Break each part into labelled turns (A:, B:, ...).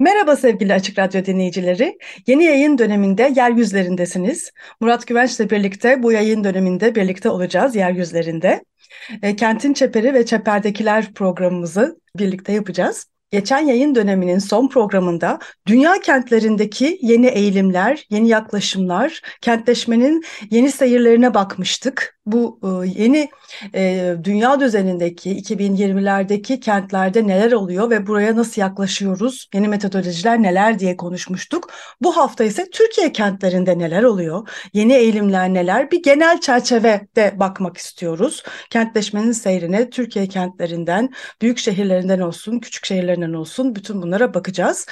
A: Merhaba sevgili Açık Radyo dinleyicileri. Yeni yayın döneminde yeryüzlerindesiniz. Murat Güvenç'le birlikte bu yayın döneminde birlikte olacağız yeryüzlerinde. E, Kentin Çeperi ve Çeper'dekiler programımızı birlikte yapacağız. Geçen yayın döneminin son programında dünya kentlerindeki yeni eğilimler, yeni yaklaşımlar, kentleşmenin yeni seyirlerine bakmıştık. Bu yeni dünya düzenindeki 2020'lerdeki kentlerde neler oluyor ve buraya nasıl yaklaşıyoruz, yeni metodolojiler neler diye konuşmuştuk. Bu hafta ise Türkiye kentlerinde neler oluyor, yeni eğilimler neler bir genel çerçevede bakmak istiyoruz. Kentleşmenin seyrine Türkiye kentlerinden, büyük şehirlerinden olsun, küçük şehirlerinden olsun bütün bunlara bakacağız.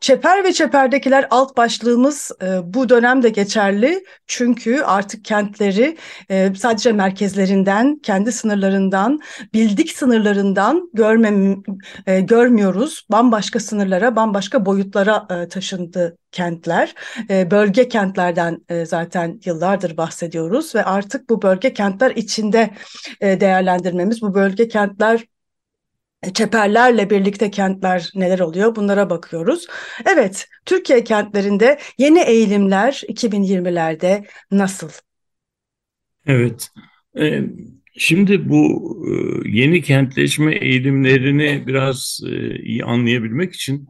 A: Çeper ve çeperdekiler alt başlığımız e, bu dönemde geçerli çünkü artık kentleri e, sadece merkezlerinden, kendi sınırlarından, bildik sınırlarından görmem, e, görmüyoruz. Bambaşka sınırlara, bambaşka boyutlara e, taşındı kentler. E, bölge kentlerden e, zaten yıllardır bahsediyoruz ve artık bu bölge kentler içinde e, değerlendirmemiz, bu bölge kentler çeperlerle birlikte kentler neler oluyor bunlara bakıyoruz. Evet, Türkiye kentlerinde yeni eğilimler 2020'lerde nasıl?
B: Evet, e, şimdi bu e, yeni kentleşme eğilimlerini biraz e, iyi anlayabilmek için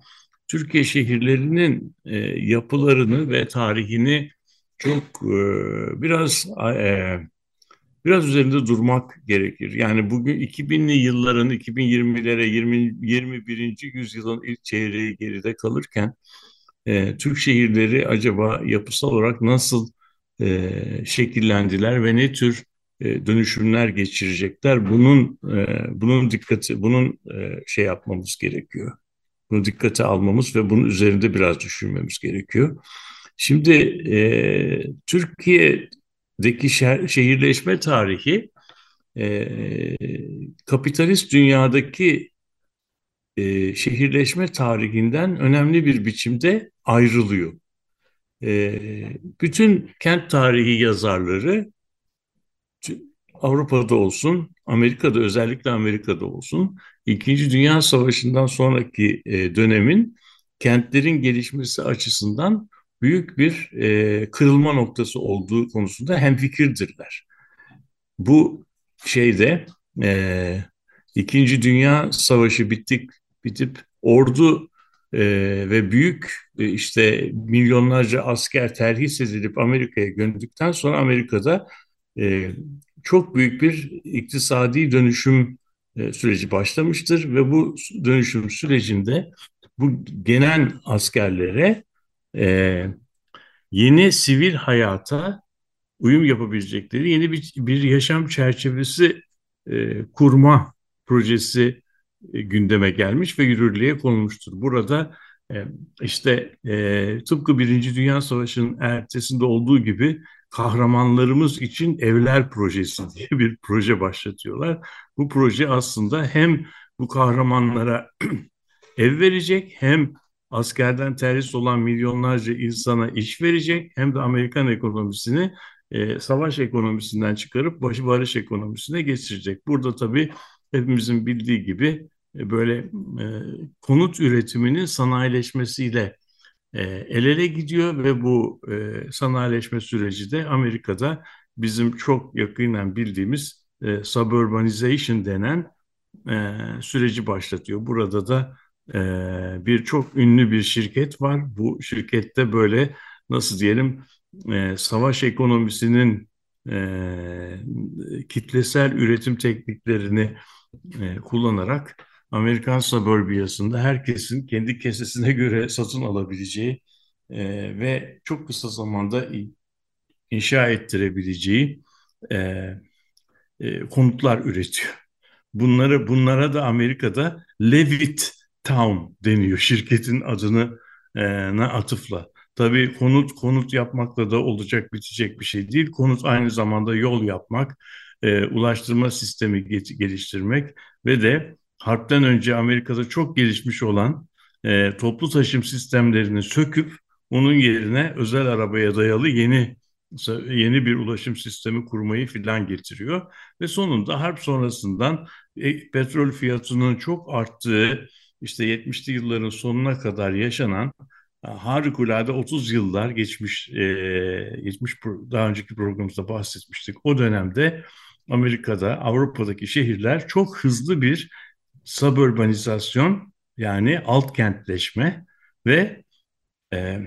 B: Türkiye şehirlerinin yapılarını ve tarihini çok biraz biraz üzerinde durmak gerekir. Yani bugün 2000'li yılların 2020'lere 20, 21. yüzyılın ilk çeyreği geride kalırken e, Türk şehirleri acaba yapısal olarak nasıl e, şekillendiler ve ne tür e, dönüşümler geçirecekler? Bunun e, bunun dikkati bunun e, şey yapmamız gerekiyor. Bunu dikkate almamız ve bunun üzerinde biraz düşünmemiz gerekiyor. Şimdi e, Türkiye deki şehirleşme tarihi e, kapitalist dünyadaki e, şehirleşme tarihinden önemli bir biçimde ayrılıyor. E, bütün kent tarihi yazarları Avrupa'da olsun, Amerika'da özellikle Amerika'da olsun, İkinci Dünya Savaşı'ndan sonraki e, dönemin kentlerin gelişmesi açısından büyük bir e, kırılma noktası olduğu konusunda hemfikirdirler. Bu şeyde e, İkinci Dünya Savaşı bittik bitip ordu e, ve büyük e, işte milyonlarca asker terhis edilip Amerika'ya göndükten sonra Amerika'da e, çok büyük bir iktisadi dönüşüm e, süreci başlamıştır ve bu dönüşüm sürecinde bu genel askerlere e, yeni sivil hayata uyum yapabilecekleri yeni bir, bir yaşam çerçevesi e, kurma projesi e, gündeme gelmiş ve yürürlüğe konulmuştur. Burada e, işte e, tıpkı Birinci Dünya Savaşı'nın ertesinde olduğu gibi kahramanlarımız için evler projesi diye bir proje başlatıyorlar. Bu proje aslında hem bu kahramanlara ev verecek hem askerden terhis olan milyonlarca insana iş verecek hem de Amerikan ekonomisini e, savaş ekonomisinden çıkarıp başı barış ekonomisine geçirecek. Burada tabii hepimizin bildiği gibi e, böyle e, konut üretiminin sanayileşmesiyle e, el ele gidiyor ve bu e, sanayileşme süreci de Amerika'da bizim çok yakından bildiğimiz e, suburbanization denen e, süreci başlatıyor. Burada da e, bir çok ünlü bir şirket var. Bu şirkette böyle nasıl diyelim e, savaş ekonomisinin e, kitlesel üretim tekniklerini e, kullanarak Amerikan suburbiyasında herkesin kendi kesesine göre satın alabileceği e, ve çok kısa zamanda inşa ettirebileceği e, e, konutlar üretiyor. Bunları bunlara da Amerika'da Levitt Town deniyor şirketin adını e, atıfla. Tabii konut konut yapmakla da olacak bitecek bir şey değil. Konut aynı zamanda yol yapmak, e, ulaştırma sistemi geliştirmek ve de harpten önce Amerika'da çok gelişmiş olan e, toplu taşım sistemlerini söküp onun yerine özel arabaya dayalı yeni yeni bir ulaşım sistemi kurmayı filan getiriyor ve sonunda harp sonrasından e, petrol fiyatının çok arttığı işte 70'li yılların sonuna kadar yaşanan harikulade 30 yıllar geçmiş, e, geçmiş daha önceki programımızda bahsetmiştik. O dönemde Amerika'da, Avrupa'daki şehirler çok hızlı bir suburbanizasyon yani alt kentleşme ve e,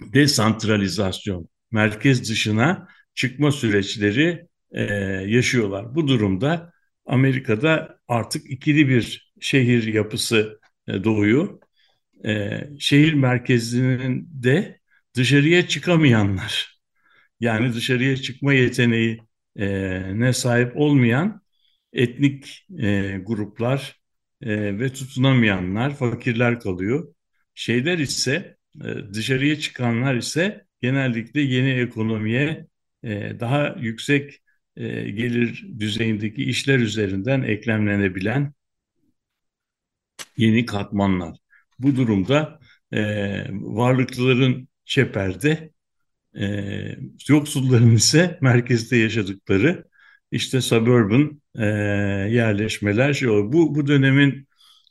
B: desantralizasyon, merkez dışına çıkma süreçleri e, yaşıyorlar. Bu durumda Amerika'da artık ikili bir şehir yapısı e, doğuyor. E, şehir merkezinin de dışarıya çıkamayanlar, yani dışarıya çıkma yeteneği e, ne sahip olmayan etnik e, gruplar e, ve tutunamayanlar, fakirler kalıyor. Şeyler ise dışarıya çıkanlar ise genellikle yeni ekonomiye daha yüksek gelir düzeyindeki işler üzerinden eklemlenebilen yeni katmanlar. Bu durumda varlıklıların çeperde, yoksulların ise merkezde yaşadıkları işte suburban yerleşmeler şey oluyor. Bu bu dönemin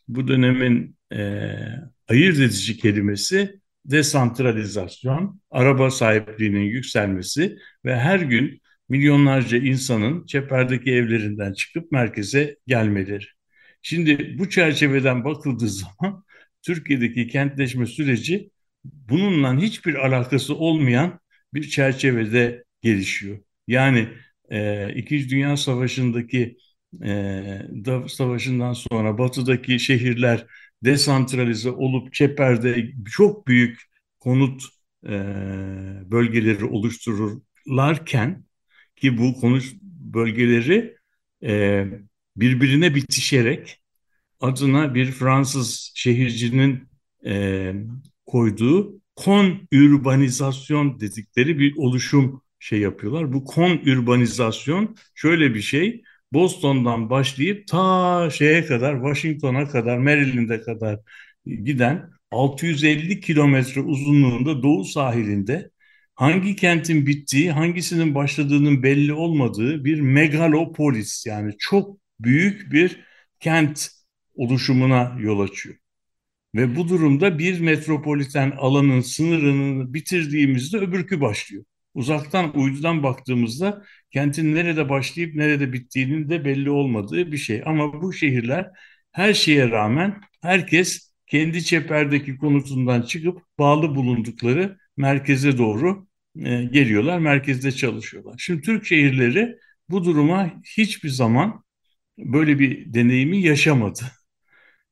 B: bu dönemin ayırt edici kelimesi desantralizasyon, araba sahipliğinin yükselmesi ve her gün milyonlarca insanın çeperdeki evlerinden çıkıp merkeze gelmeleri. Şimdi bu çerçeveden bakıldığı zaman Türkiye'deki kentleşme süreci bununla hiçbir alakası olmayan bir çerçevede gelişiyor. Yani e, İkinci Dünya Savaşı'ndaki e, savaşından sonra batıdaki şehirler desantralize olup çeperde çok büyük konut e, bölgeleri oluştururlarken ki bu konut bölgeleri e, birbirine bitişerek adına bir Fransız şehircinin e, koyduğu konürbanizasyon dedikleri bir oluşum şey yapıyorlar. Bu konürbanizasyon şöyle bir şey. Boston'dan başlayıp ta şeye kadar Washington'a kadar Maryland'e kadar giden 650 kilometre uzunluğunda doğu sahilinde hangi kentin bittiği, hangisinin başladığının belli olmadığı bir megalopolis yani çok büyük bir kent oluşumuna yol açıyor. Ve bu durumda bir metropoliten alanın sınırını bitirdiğimizde öbürkü başlıyor uzaktan uydudan baktığımızda kentin nerede başlayıp nerede bittiğinin de belli olmadığı bir şey. Ama bu şehirler her şeye rağmen herkes kendi çeperdeki konutundan çıkıp bağlı bulundukları merkeze doğru e, geliyorlar, merkezde çalışıyorlar. Şimdi Türk şehirleri bu duruma hiçbir zaman böyle bir deneyimi yaşamadı.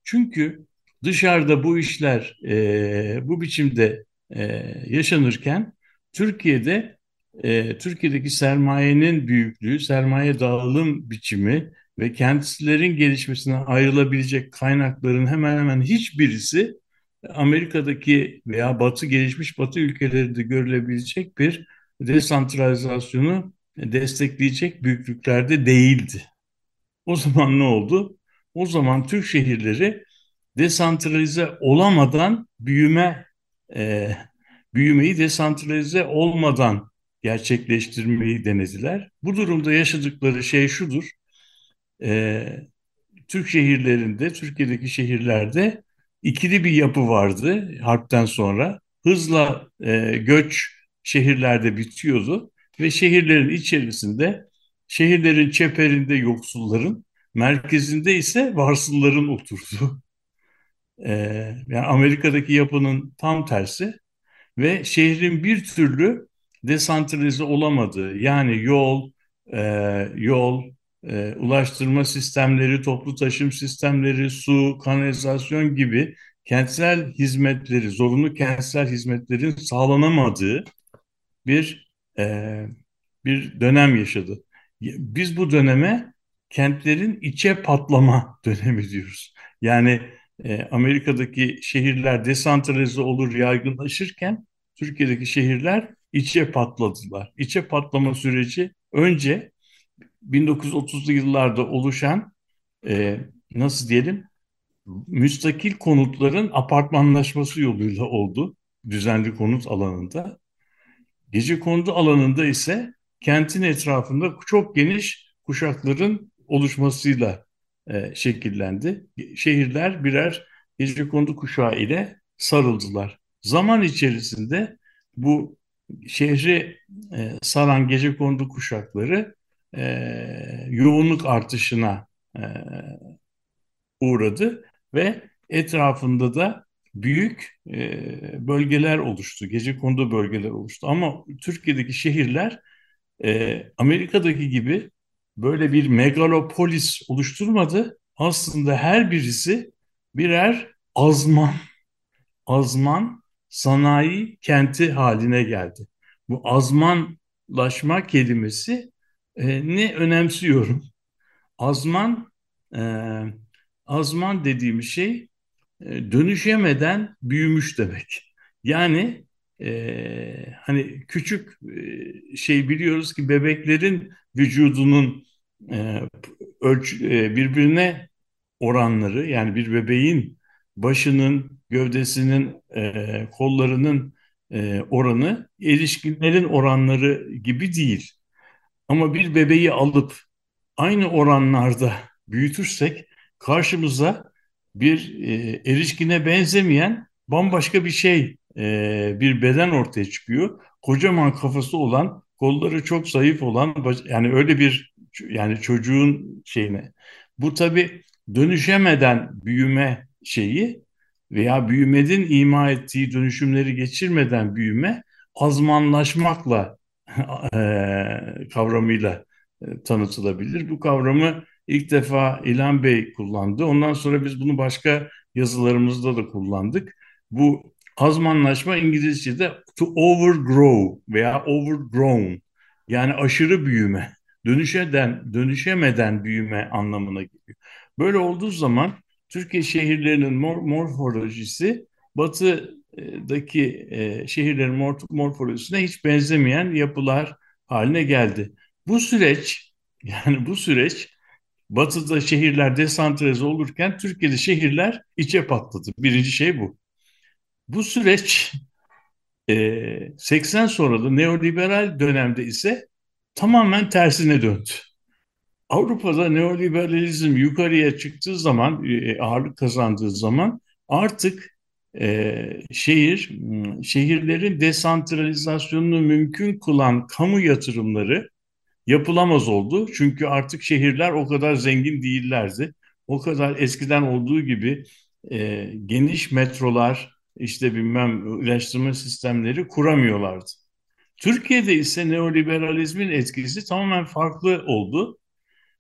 B: Çünkü dışarıda bu işler e, bu biçimde e, yaşanırken Türkiye'de e, Türkiye'deki sermayenin büyüklüğü, sermaye dağılım biçimi ve kentlerin gelişmesine ayrılabilecek kaynakların hemen hemen hiçbirisi Amerika'daki veya Batı gelişmiş Batı ülkelerinde görülebilecek bir desantralizasyonu destekleyecek büyüklüklerde değildi. O zaman ne oldu? O zaman Türk şehirleri desantralize olamadan büyüme e, büyümeyi desantralize olmadan gerçekleştirmeyi denediler. Bu durumda yaşadıkları şey şudur. E, Türk şehirlerinde, Türkiye'deki şehirlerde ikili bir yapı vardı harpten sonra. Hızla e, göç şehirlerde bitiyordu ve şehirlerin içerisinde, şehirlerin çeperinde yoksulların, merkezinde ise varsılların oturdu. E, yani Amerika'daki yapının tam tersi ve şehrin bir türlü desantralize olamadığı yani yol, e, yol, e, ulaştırma sistemleri, toplu taşım sistemleri, su, kanalizasyon gibi kentsel hizmetleri, zorunlu kentsel hizmetlerin sağlanamadığı bir e, bir dönem yaşadı. Biz bu döneme kentlerin içe patlama dönemi diyoruz. Yani e, Amerika'daki şehirler desantralize olur, yaygınlaşırken Türkiye'deki şehirler içe patladılar. İçe patlama süreci önce 1930'lu yıllarda oluşan e, nasıl diyelim müstakil konutların apartmanlaşması yoluyla oldu düzenli konut alanında. Gece konut alanında ise kentin etrafında çok geniş kuşakların oluşmasıyla e, şekillendi. Şehirler birer gecekondu kuşağı ile sarıldılar. Zaman içerisinde bu şehri e, saran gecekondu kuşakları e, yoğunluk artışına e, uğradı ve etrafında da büyük e, bölgeler oluştu, gece kondu bölgeler oluştu. Ama Türkiye'deki şehirler e, Amerika'daki gibi böyle bir megalopolis oluşturmadı. Aslında her birisi birer azman, azman sanayi kenti haline geldi. Bu azmanlaşma kelimesi e, ne önemsiyorum. Azman, e, azman dediğimiz şey e, dönüşemeden büyümüş demek. Yani hani küçük şey biliyoruz ki bebeklerin vücudunun ölçü, birbirine oranları yani bir bebeğin başının, gövdesinin, kollarının oranı erişkinlerin oranları gibi değil. Ama bir bebeği alıp aynı oranlarda büyütürsek karşımıza bir erişkine benzemeyen bambaşka bir şey, e, bir beden ortaya çıkıyor. Kocaman kafası olan, kolları çok zayıf olan, yani öyle bir yani çocuğun şeyine. Bu tabii dönüşemeden büyüme şeyi veya büyümenin ima ettiği dönüşümleri geçirmeden büyüme azmanlaşmakla e, kavramıyla e, tanıtılabilir. Bu kavramı ilk defa İlhan Bey kullandı. Ondan sonra biz bunu başka yazılarımızda da kullandık. Bu azmanlaşma İngilizce'de to overgrow veya overgrown yani aşırı büyüme, dönüşeden, dönüşemeden büyüme anlamına geliyor. Böyle olduğu zaman Türkiye şehirlerinin mor morfolojisi batıdaki e, şehirlerin mor morfolojisine hiç benzemeyen yapılar haline geldi. Bu süreç yani bu süreç batıda şehirler desantralize olurken Türkiye'de şehirler içe patladı. Birinci şey bu. Bu süreç e, 80 sonra da neoliberal dönemde ise tamamen tersine döndü. Avrupa'da neoliberalizm yukarıya çıktığı zaman, e, ağırlık kazandığı zaman artık e, şehir, şehirlerin desantralizasyonunu mümkün kılan kamu yatırımları yapılamaz oldu. Çünkü artık şehirler o kadar zengin değillerdi. O kadar eskiden olduğu gibi e, geniş metrolar, işte bilmem ulaştırma sistemleri kuramıyorlardı. Türkiye'de ise neoliberalizmin etkisi tamamen farklı oldu.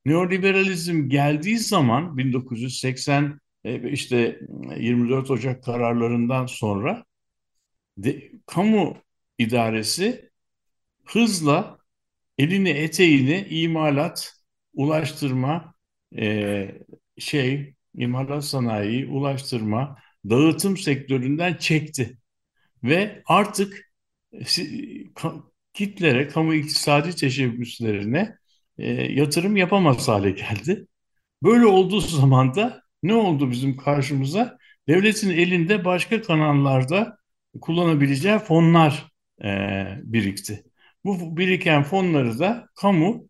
B: Neoliberalizm geldiği zaman 1980 e, işte 24 Ocak kararlarından sonra de, kamu idaresi hızla elini eteğini imalat, ulaştırma, e, şey, imalat sanayi, ulaştırma, dağıtım sektöründen çekti. Ve artık kitlere, kamu iktisadi teşebbüslerine e, yatırım yapamaz hale geldi. Böyle olduğu zaman da ne oldu bizim karşımıza? Devletin elinde başka kanallarda kullanabileceği fonlar e, birikti. Bu biriken fonları da kamu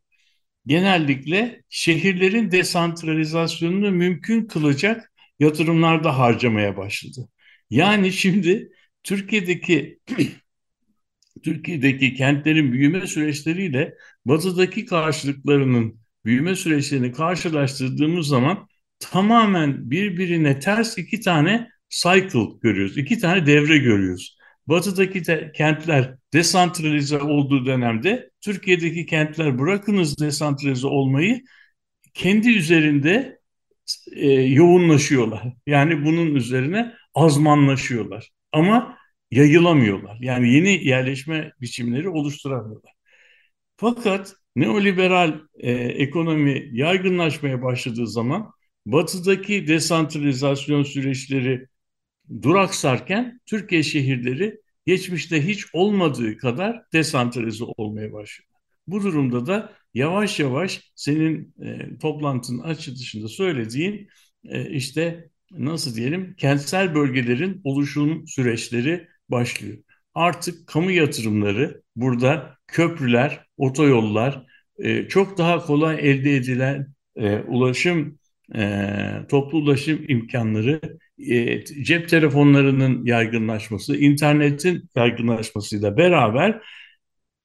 B: genellikle şehirlerin desantralizasyonunu mümkün kılacak yatırımlarda harcamaya başladı. Yani şimdi Türkiye'deki Türkiye'deki kentlerin büyüme süreçleriyle batıdaki karşılıklarının büyüme süreçlerini karşılaştırdığımız zaman tamamen birbirine ters iki tane cycle görüyoruz. iki tane devre görüyoruz. Batıdaki de, kentler desantralize olduğu dönemde Türkiye'deki kentler bırakınız desantralize olmayı kendi üzerinde e, yoğunlaşıyorlar. Yani bunun üzerine azmanlaşıyorlar. Ama yayılamıyorlar. Yani yeni yerleşme biçimleri oluşturamıyorlar. Fakat neoliberal e, ekonomi yaygınlaşmaya başladığı zaman batıdaki desantralizasyon süreçleri duraksarken Türkiye şehirleri geçmişte hiç olmadığı kadar desantralize olmaya başlıyor. Bu durumda da yavaş yavaş senin e, toplantının açılışında söylediğin e, işte nasıl diyelim kentsel bölgelerin oluşum süreçleri başlıyor. Artık kamu yatırımları burada köprüler, otoyollar, e, çok daha kolay elde edilen e, ulaşım e, toplu ulaşım imkanları, e, cep telefonlarının yaygınlaşması, internetin yaygınlaşmasıyla beraber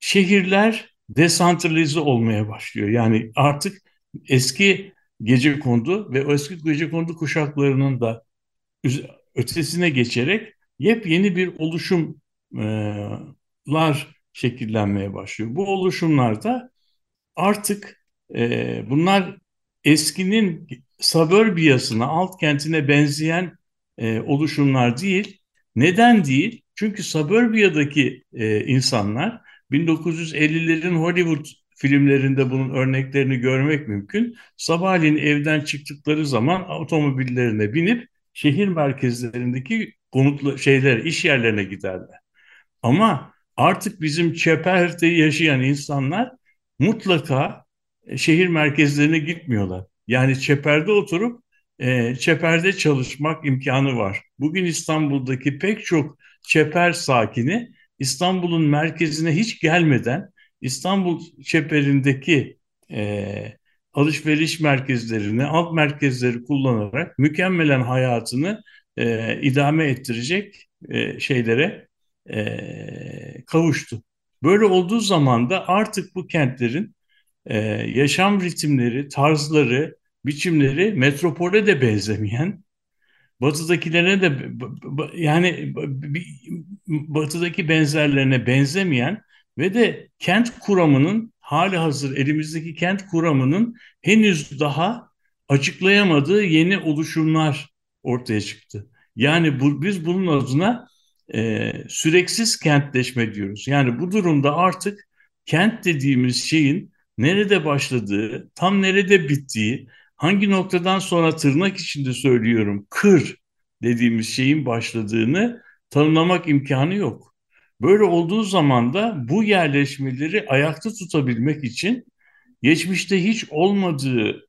B: şehirler desantralize olmaya başlıyor. Yani artık eski gece kondu ve o eski gece kondu kuşaklarının da ötesine geçerek yepyeni bir oluşumlar şekillenmeye başlıyor. Bu oluşumlarda artık e, bunlar eskinin suburbiyasına, alt kentine benzeyen e, oluşumlar değil. Neden değil? Çünkü suburbiyadaki e, insanlar 1950'lerin Hollywood filmlerinde bunun örneklerini görmek mümkün. Sabahleyin evden çıktıkları zaman otomobillerine binip şehir merkezlerindeki konutlu şeyler, iş yerlerine giderler. Ama artık bizim çeperde yaşayan insanlar mutlaka e, şehir merkezlerine gitmiyorlar. Yani çeperde oturup e, çeperde çalışmak imkanı var. Bugün İstanbul'daki pek çok çeper sakini İstanbul'un merkezine hiç gelmeden İstanbul çeperindeki e, alışveriş merkezlerini, alt merkezleri kullanarak mükemmelen hayatını e, idame ettirecek e, şeylere e, kavuştu. Böyle olduğu zaman da artık bu kentlerin e, yaşam ritimleri, tarzları, biçimleri metropole de benzemeyen, batıdakilerine de yani batıdaki benzerlerine benzemeyen ve de kent kuramının hali hazır elimizdeki kent kuramının henüz daha açıklayamadığı yeni oluşumlar ortaya çıktı. Yani bu, biz bunun adına e, süreksiz kentleşme diyoruz. Yani bu durumda artık kent dediğimiz şeyin nerede başladığı, tam nerede bittiği, hangi noktadan sonra tırnak içinde söylüyorum kır dediğimiz şeyin başladığını tanımlamak imkanı yok. Böyle olduğu zaman da bu yerleşmeleri ayakta tutabilmek için geçmişte hiç olmadığı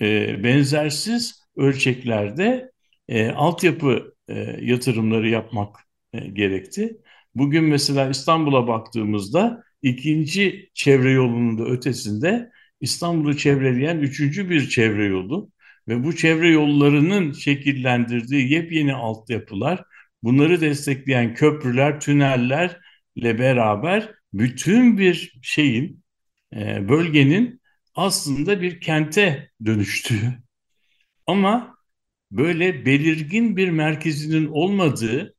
B: e, benzersiz ölçeklerde e, altyapı e, yatırımları yapmak e, gerekti. Bugün mesela İstanbul'a baktığımızda ikinci çevre yolunun da ötesinde İstanbul'u çevreleyen üçüncü bir çevre yolu ve bu çevre yollarının şekillendirdiği yepyeni altyapılar, bunları destekleyen köprüler, tünellerle beraber bütün bir şeyin, e, bölgenin aslında bir kente dönüştüğü. Ama böyle belirgin bir merkezinin olmadığı,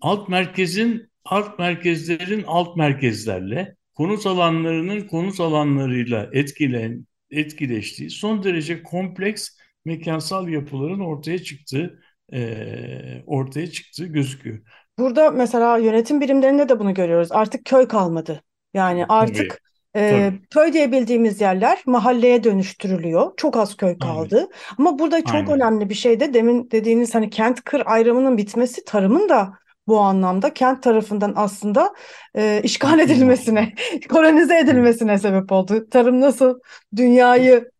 B: alt merkezin, alt merkezlerin alt merkezlerle, konut alanlarının konut alanlarıyla etkilen, etkileştiği son derece kompleks mekansal yapıların ortaya çıktığı e, ortaya çıktığı gözüküyor.
A: Burada mesela yönetim birimlerinde de bunu görüyoruz. Artık köy kalmadı. Yani artık e, köy diye bildiğimiz yerler mahalleye dönüştürülüyor. Çok az köy kaldı. Aynen. Ama burada çok Aynen. önemli bir şey de demin dediğiniz hani kent kır ayrımının bitmesi tarımın da bu anlamda kent tarafından aslında e, işgal edilmesine, kolonize edilmesine sebep oldu. Tarım nasıl dünyayı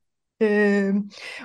A: e,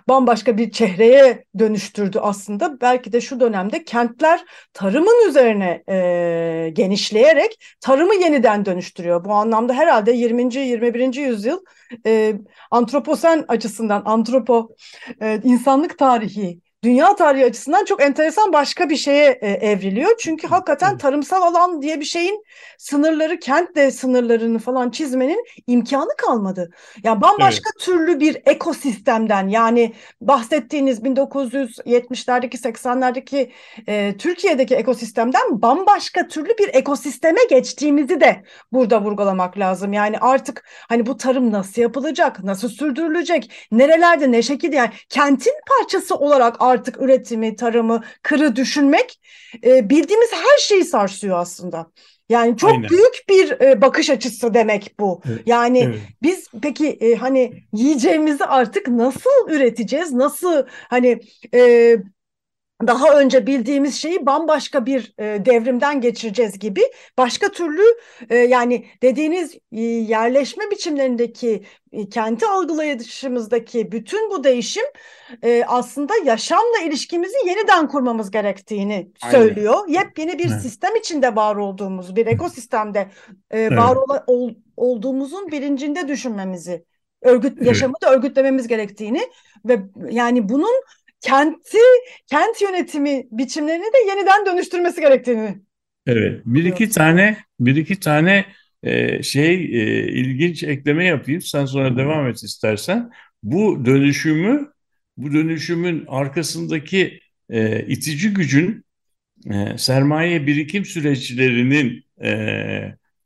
A: bambaşka bir çehreye dönüştürdü aslında. Belki de şu dönemde kentler tarımın üzerine e, genişleyerek tarımı yeniden dönüştürüyor. Bu anlamda herhalde 20. 21. yüzyıl e, antroposen açısından antropo e, insanlık tarihi dünya tarihi açısından çok enteresan başka bir şeye e, evriliyor. Çünkü hakikaten tarımsal alan diye bir şeyin sınırları, kent de sınırlarını falan çizmenin imkanı kalmadı. Yani bambaşka evet. türlü bir ekosistemden yani bahsettiğiniz 1970'lerdeki 80'lerdeki e, Türkiye'deki ekosistemden bambaşka türlü bir ekosisteme geçtiğimizi de burada vurgulamak lazım. Yani artık hani bu tarım nasıl yapılacak, nasıl sürdürülecek, nerelerde ne şekilde yani kentin parçası olarak artık üretimi, tarımı, kırı düşünmek e, bildiğimiz her şeyi sarsıyor aslında. Yani çok Aynen. büyük bir e, bakış açısı demek bu. Evet, yani evet. biz peki e, hani yiyeceğimizi artık nasıl üreteceğiz? Nasıl hani e, daha önce bildiğimiz şeyi bambaşka bir e, devrimden geçireceğiz gibi başka türlü e, yani dediğiniz e, yerleşme biçimlerindeki e, kenti algılayışımızdaki bütün bu değişim e, aslında yaşamla ilişkimizi yeniden kurmamız gerektiğini Aynen. söylüyor. Yepyeni bir evet. sistem içinde var olduğumuz bir ekosistemde e, var evet. ol, olduğumuzun bilincinde düşünmemizi örgüt yaşamı da örgütlememiz gerektiğini ve yani bunun kenti kent yönetimi biçimlerini de yeniden dönüştürmesi gerektiğini.
B: Evet. Bir iki tane bir iki tane e, şey e, ilginç ekleme yapayım. Sen sonra devam et istersen. Bu dönüşümü bu dönüşümün arkasındaki e, itici gücün e, sermaye birikim süreçlerinin e,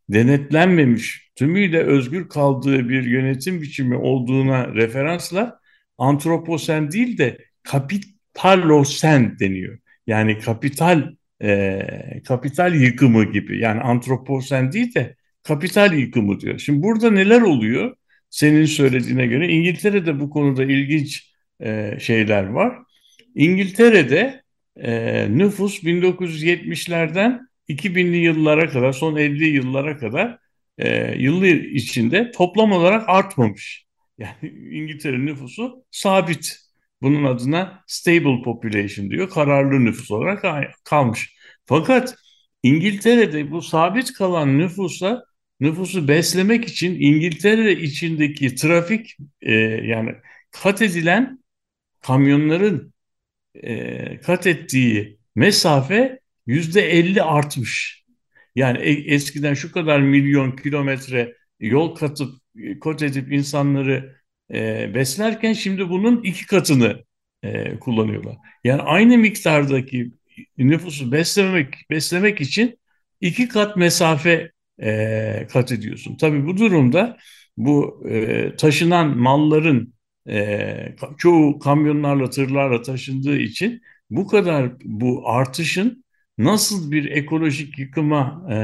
B: denetlenmemiş, tümüyle özgür kaldığı bir yönetim biçimi olduğuna referansla antroposen değil de kapitalosen deniyor. Yani kapital e, kapital yıkımı gibi. Yani antroposen değil de kapital yıkımı diyor. Şimdi burada neler oluyor? Senin söylediğine göre İngiltere'de bu konuda ilginç e, şeyler var. İngiltere'de e, nüfus 1970'lerden 2000'li yıllara kadar, son 50 yıllara kadar e, yıllı içinde toplam olarak artmamış. Yani İngiltere nüfusu sabit. Bunun adına stable population diyor. Kararlı nüfus olarak kalmış. Fakat İngiltere'de bu sabit kalan nüfusa nüfusu beslemek için İngiltere içindeki trafik e, yani kat edilen kamyonların e, kat ettiği mesafe yüzde elli artmış. Yani e, eskiden şu kadar milyon kilometre yol katıp kat edip insanları e, beslerken şimdi bunun iki katını e, kullanıyorlar. Yani aynı miktardaki nüfusu beslemek beslemek için iki kat mesafe e, kat ediyorsun. Tabii bu durumda bu e, taşınan malların e, çoğu kamyonlarla tırlarla taşındığı için bu kadar bu artışın nasıl bir ekolojik yıkıma e,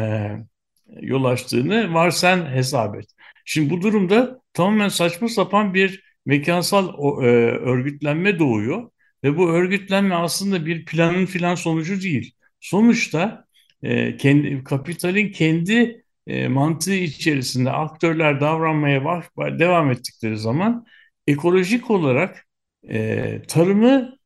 B: yol açtığını var sen hesap et. Şimdi bu durumda tamamen saçma sapan bir mekansal e, örgütlenme doğuyor ve bu örgütlenme aslında bir planın filan sonucu değil. Sonuçta e, kendi kapitalin kendi e, mantığı içerisinde aktörler davranmaya baş, devam ettikleri zaman ekolojik olarak e, tarımı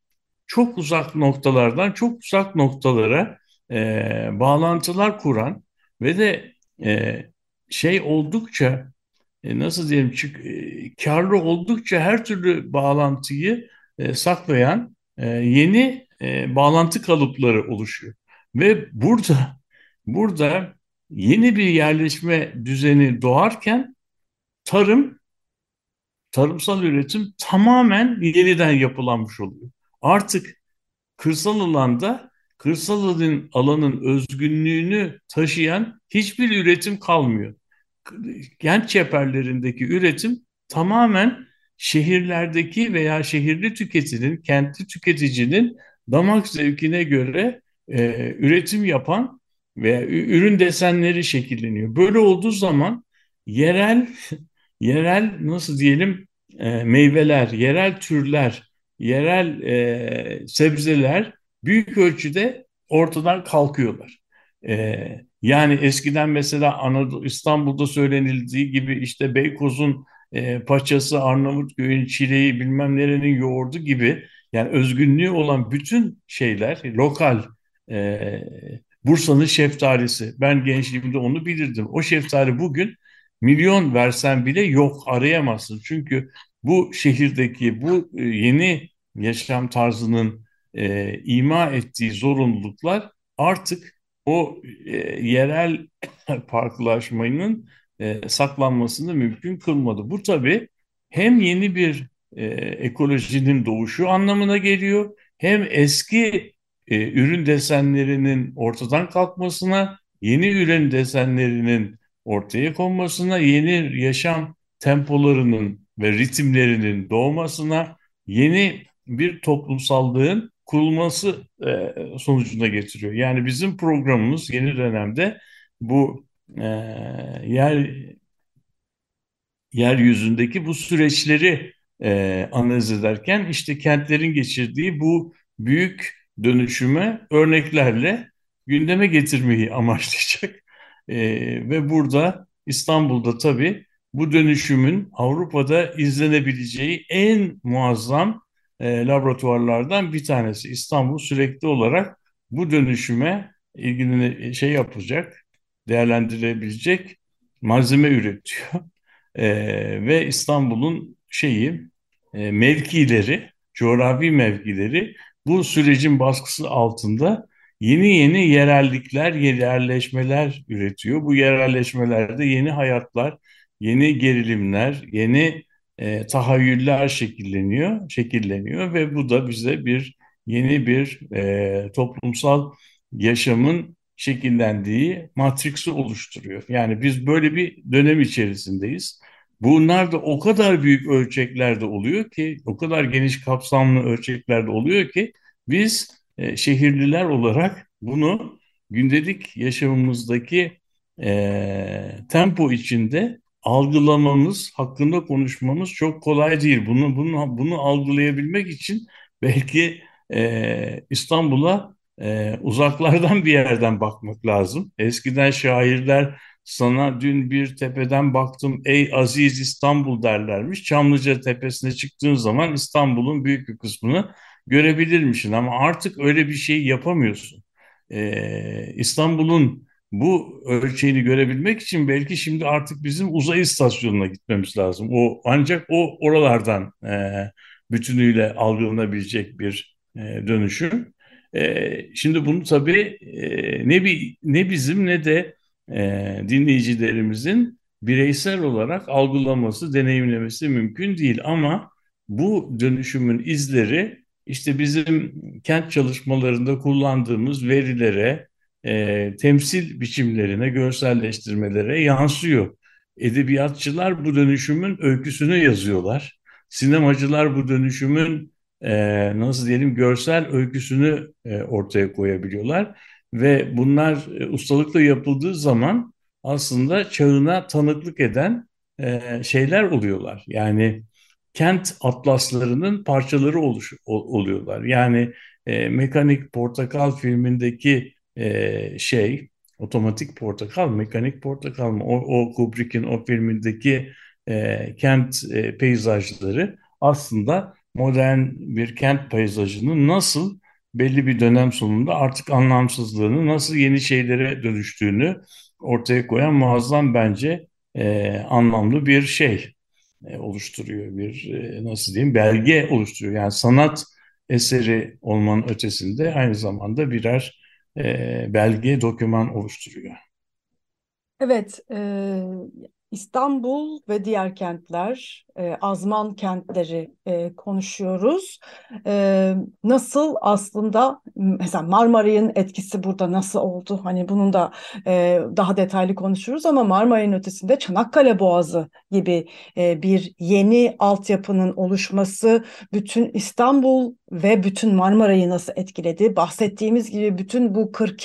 B: çok uzak noktalardan çok uzak noktalara e, bağlantılar kuran ve de e, şey oldukça e, nasıl diyelim çık, e, karlı oldukça her türlü bağlantıyı e, saklayan e, yeni e, bağlantı kalıpları oluşuyor. Ve burada burada yeni bir yerleşme düzeni doğarken tarım tarımsal üretim tamamen yeniden yapılanmış oluyor. Artık kırsal alanda kırsal alanın, alanın özgünlüğünü taşıyan hiçbir üretim kalmıyor. Kent çeperlerindeki üretim tamamen şehirlerdeki veya şehirli tüketinin, kentli tüketicinin damak zevkine göre e, üretim yapan veya ürün desenleri şekilleniyor. Böyle olduğu zaman yerel yerel nasıl diyelim e, meyveler, yerel türler, yerel e, sebzeler büyük ölçüde ortadan kalkıyorlar. E, yani eskiden mesela Anadolu, İstanbul'da söylenildiği gibi işte Beykoz'un e, paçası, Arnavutköy'ün çileği, bilmem nerenin yoğurdu gibi yani özgünlüğü olan bütün şeyler lokal e, Bursa'nın şeftalisi. Ben gençliğimde onu bilirdim. O şeftali bugün milyon versen bile yok arayamazsın. Çünkü bu şehirdeki bu e, yeni yaşam tarzının e, ima ettiği zorunluluklar artık o e, yerel farklılaşmanın e, saklanmasını mümkün kılmadı. Bu tabii hem yeni bir e, ekolojinin doğuşu anlamına geliyor hem eski e, ürün desenlerinin ortadan kalkmasına, yeni ürün desenlerinin ortaya konmasına, yeni yaşam tempolarının ve ritimlerinin doğmasına, yeni bir toplumsallığın kurulması e, sonucunda getiriyor. Yani bizim programımız yeni dönemde bu e, yer yeryüzündeki bu süreçleri e, analiz ederken işte kentlerin geçirdiği bu büyük dönüşüme örneklerle gündeme getirmeyi amaçlayacak. E, ve burada İstanbul'da tabii bu dönüşümün Avrupa'da izlenebileceği en muazzam e, laboratuvarlardan bir tanesi. İstanbul sürekli olarak bu dönüşüme ilgili şey yapacak, değerlendirebilecek malzeme üretiyor. e, ve İstanbul'un şeyi e, mevkileri, coğrafi mevkileri bu sürecin baskısı altında yeni yeni yerellikler, yerleşmeler üretiyor. Bu yerleşmelerde yeni hayatlar, yeni gerilimler, yeni e, tahayyüller şekilleniyor, şekilleniyor ve bu da bize bir yeni bir e, toplumsal yaşamın şekillendiği matriksi oluşturuyor. Yani biz böyle bir dönem içerisindeyiz. Bunlar da o kadar büyük ölçeklerde oluyor ki, o kadar geniş kapsamlı ölçeklerde oluyor ki biz e, şehirliler olarak bunu gündelik yaşamımızdaki e, tempo içinde algılamamız, hakkında konuşmamız çok kolay değil. Bunu bunu bunu algılayabilmek için belki e, İstanbul'a e, uzaklardan bir yerden bakmak lazım. Eskiden şairler sana dün bir tepeden baktım ey aziz İstanbul derlermiş. Çamlıca tepesine çıktığın zaman İstanbul'un büyük bir kısmını görebilirmişsin ama artık öyle bir şey yapamıyorsun. Ee, İstanbul'un bu ölçeğini görebilmek için belki şimdi artık bizim uzay istasyonuna gitmemiz lazım. O ancak o oralardan e, bütünüyle algılanabilecek bir e, dönüşüm. E, şimdi bunu tabii e, ne bir ne bizim ne de e, dinleyicilerimizin bireysel olarak algılaması, deneyimlemesi mümkün değil. Ama bu dönüşümün izleri işte bizim kent çalışmalarında kullandığımız verilere, e, temsil biçimlerine, görselleştirmelere yansıyor. Edebiyatçılar bu dönüşümün öyküsünü yazıyorlar. Sinemacılar bu dönüşümün e, nasıl diyelim görsel öyküsünü e, ortaya koyabiliyorlar ve bunlar e, ustalıkla yapıldığı zaman aslında çağına tanıklık eden e, şeyler oluyorlar. Yani kent atlaslarının parçaları oluş, oluyorlar. Yani e, Mekanik Portakal filmindeki e, şey, otomatik portakal, mekanik portakal mı? O, o Kubrick'in o filmindeki e, kent e, peyzajları aslında modern bir kent peyzajının nasıl belli bir dönem sonunda artık anlamsızlığını, nasıl yeni şeylere dönüştüğünü ortaya koyan muazzam bence e, anlamlı bir şey e, oluşturuyor. Bir e, nasıl diyeyim belge oluşturuyor. Yani sanat eseri olmanın ötesinde aynı zamanda birer e, belge, doküman oluşturuyor.
A: Evet, e, İstanbul ve diğer kentler, e, azman kentleri e, konuşuyoruz. E, nasıl aslında mesela Marmaray'ın etkisi burada nasıl oldu? Hani bunun da e, daha detaylı konuşuruz ama Marmaray'ın ötesinde Çanakkale Boğazı gibi e, bir yeni altyapının oluşması bütün İstanbul ve bütün Marmaray'ı nasıl etkiledi? Bahsettiğimiz gibi bütün bu kır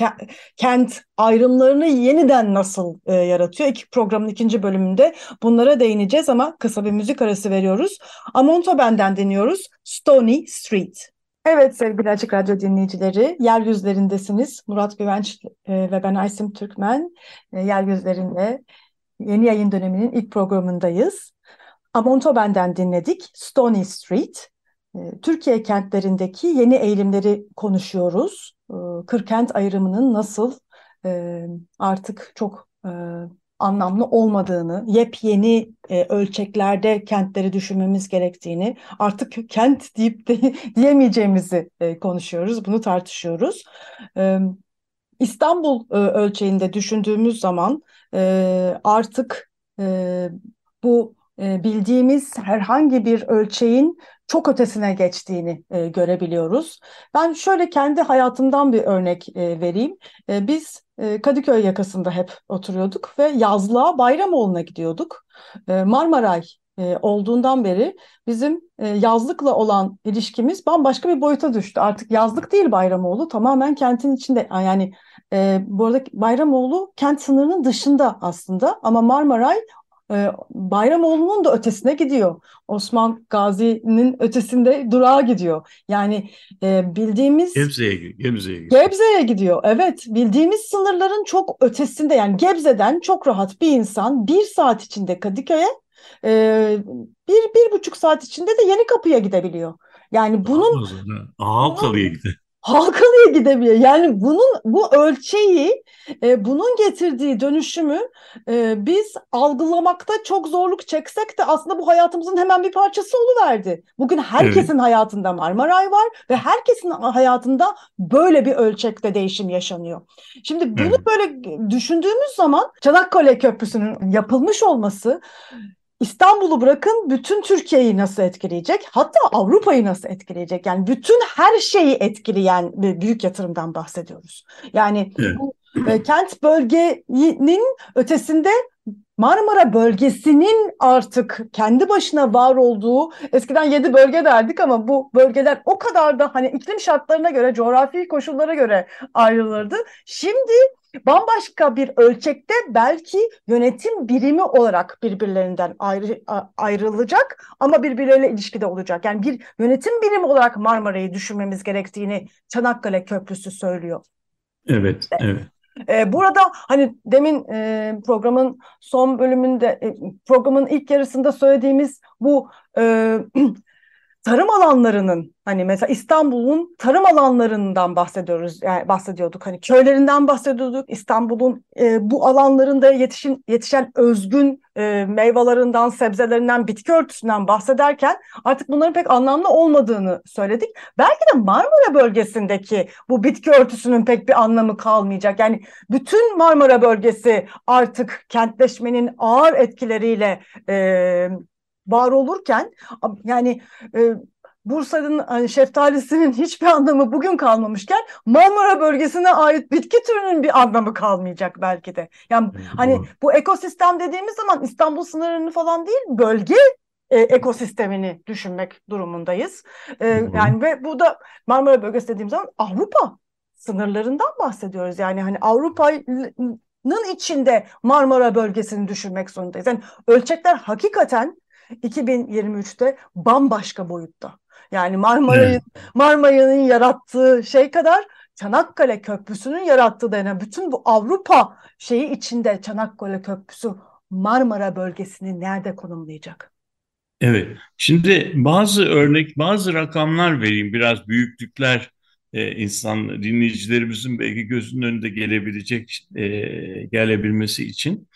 A: kent ayrımlarını yeniden nasıl e, yaratıyor? İki programın ikinci bölümünde bunlara değineceğiz ama kısa bir müzik arası veriyoruz. Amonto benden dinliyoruz. Stony Street. Evet sevgili Açık Radyo dinleyicileri, yeryüzlerindesiniz. Murat Güvenç e, ve ben Aysim Türkmen. E, yeryüzlerinde yeni yayın döneminin ilk programındayız. Amonto benden dinledik. Stony Street. E, Türkiye kentlerindeki yeni eğilimleri konuşuyoruz. Kırkent ayrımının nasıl artık çok anlamlı olmadığını, yepyeni e, ölçeklerde kentleri düşünmemiz gerektiğini, artık kent deyip de diyemeyeceğimizi e, konuşuyoruz, bunu tartışıyoruz. E, İstanbul e, ölçeğinde düşündüğümüz zaman e, artık e, bu e, bildiğimiz herhangi bir ölçeğin çok ötesine geçtiğini e, görebiliyoruz. Ben şöyle kendi hayatımdan bir örnek e, vereyim. E, biz e, Kadıköy yakasında hep oturuyorduk ve yazlığa Bayramoğlu'na gidiyorduk. E, Marmaray e, olduğundan beri bizim e, yazlıkla olan ilişkimiz bambaşka bir boyuta düştü. Artık yazlık değil Bayramoğlu tamamen kentin içinde yani e, bu arada Bayramoğlu kent sınırının dışında aslında ama Marmaray e, Bayramoğlu'nun da ötesine gidiyor. Osman Gazi'nin ötesinde durağa gidiyor. Yani e, bildiğimiz
B: Gebze'ye Gebze'ye gidiyor.
A: Gebze'ye gidiyor. Evet, bildiğimiz sınırların çok ötesinde yani Gebze'den çok rahat bir insan bir saat içinde Kadıköy'e e, bir, bir buçuk saat içinde de Yeni Kapı'ya gidebiliyor. Yani bunun
B: Ağakalı'ya gidiyor.
A: Halkalı'ya gidemiyor. Yani bunun bu ölçeği, e, bunun getirdiği dönüşümü e, biz algılamakta çok zorluk çeksek de aslında bu hayatımızın hemen bir parçası oluverdi. Bugün herkesin evet. hayatında Marmaray var ve herkesin hayatında böyle bir ölçekte değişim yaşanıyor. Şimdi bunu evet. böyle düşündüğümüz zaman Çanakkale Köprüsü'nün yapılmış olması İstanbul'u bırakın bütün Türkiye'yi nasıl etkileyecek? Hatta Avrupa'yı nasıl etkileyecek? Yani bütün her şeyi etkileyen bir büyük yatırımdan bahsediyoruz. Yani evet. bu e, kent bölgenin ötesinde Marmara bölgesinin artık kendi başına var olduğu eskiden yedi bölge derdik ama bu bölgeler o kadar da hani iklim şartlarına göre, coğrafi koşullara göre ayrılırdı. Şimdi bambaşka bir ölçekte belki yönetim birimi olarak birbirlerinden ayrı, ayrılacak ama birbirleriyle ilişkide olacak. Yani bir yönetim birimi olarak Marmara'yı düşünmemiz gerektiğini Çanakkale Köprüsü söylüyor.
B: Evet, evet.
A: Ee, burada hani demin e, programın son bölümünde, e, programın ilk yarısında söylediğimiz bu e, tarım alanlarının hani mesela İstanbul'un tarım alanlarından bahsediyoruz yani bahsediyorduk hani köylerinden bahsediyorduk İstanbul'un e, bu alanlarında yetişin yetişen özgün e, meyvelerinden sebzelerinden bitki örtüsünden bahsederken artık bunların pek anlamlı olmadığını söyledik. Belki de Marmara bölgesindeki bu bitki örtüsünün pek bir anlamı kalmayacak. Yani bütün Marmara bölgesi artık kentleşmenin ağır etkileriyle e, var olurken yani e, Bursa'nın hani şeftalisinin hiçbir anlamı bugün kalmamışken Marmara bölgesine ait bitki türünün bir anlamı kalmayacak belki de. Yani evet, hani bu ekosistem dediğimiz zaman İstanbul sınırını falan değil bölge e, ekosistemini düşünmek durumundayız. E, yani ve bu da Marmara bölgesi dediğimiz zaman Avrupa sınırlarından bahsediyoruz. Yani hani Avrupa'nın içinde Marmara bölgesini düşünmek zorundayız. Yani ölçekler hakikaten 2023'te bambaşka boyutta. Yani Marmaray'ın evet. Marmaray'ın yarattığı şey kadar Çanakkale Köprüsü'nün yarattığı da yani bütün bu Avrupa şeyi içinde Çanakkale Köprüsü Marmara bölgesini nerede konumlayacak?
B: Evet. Şimdi bazı örnek, bazı rakamlar vereyim. Biraz büyüklükler e, insan dinleyicilerimizin belki gözünün önünde gelebilecek, e, gelebilmesi için.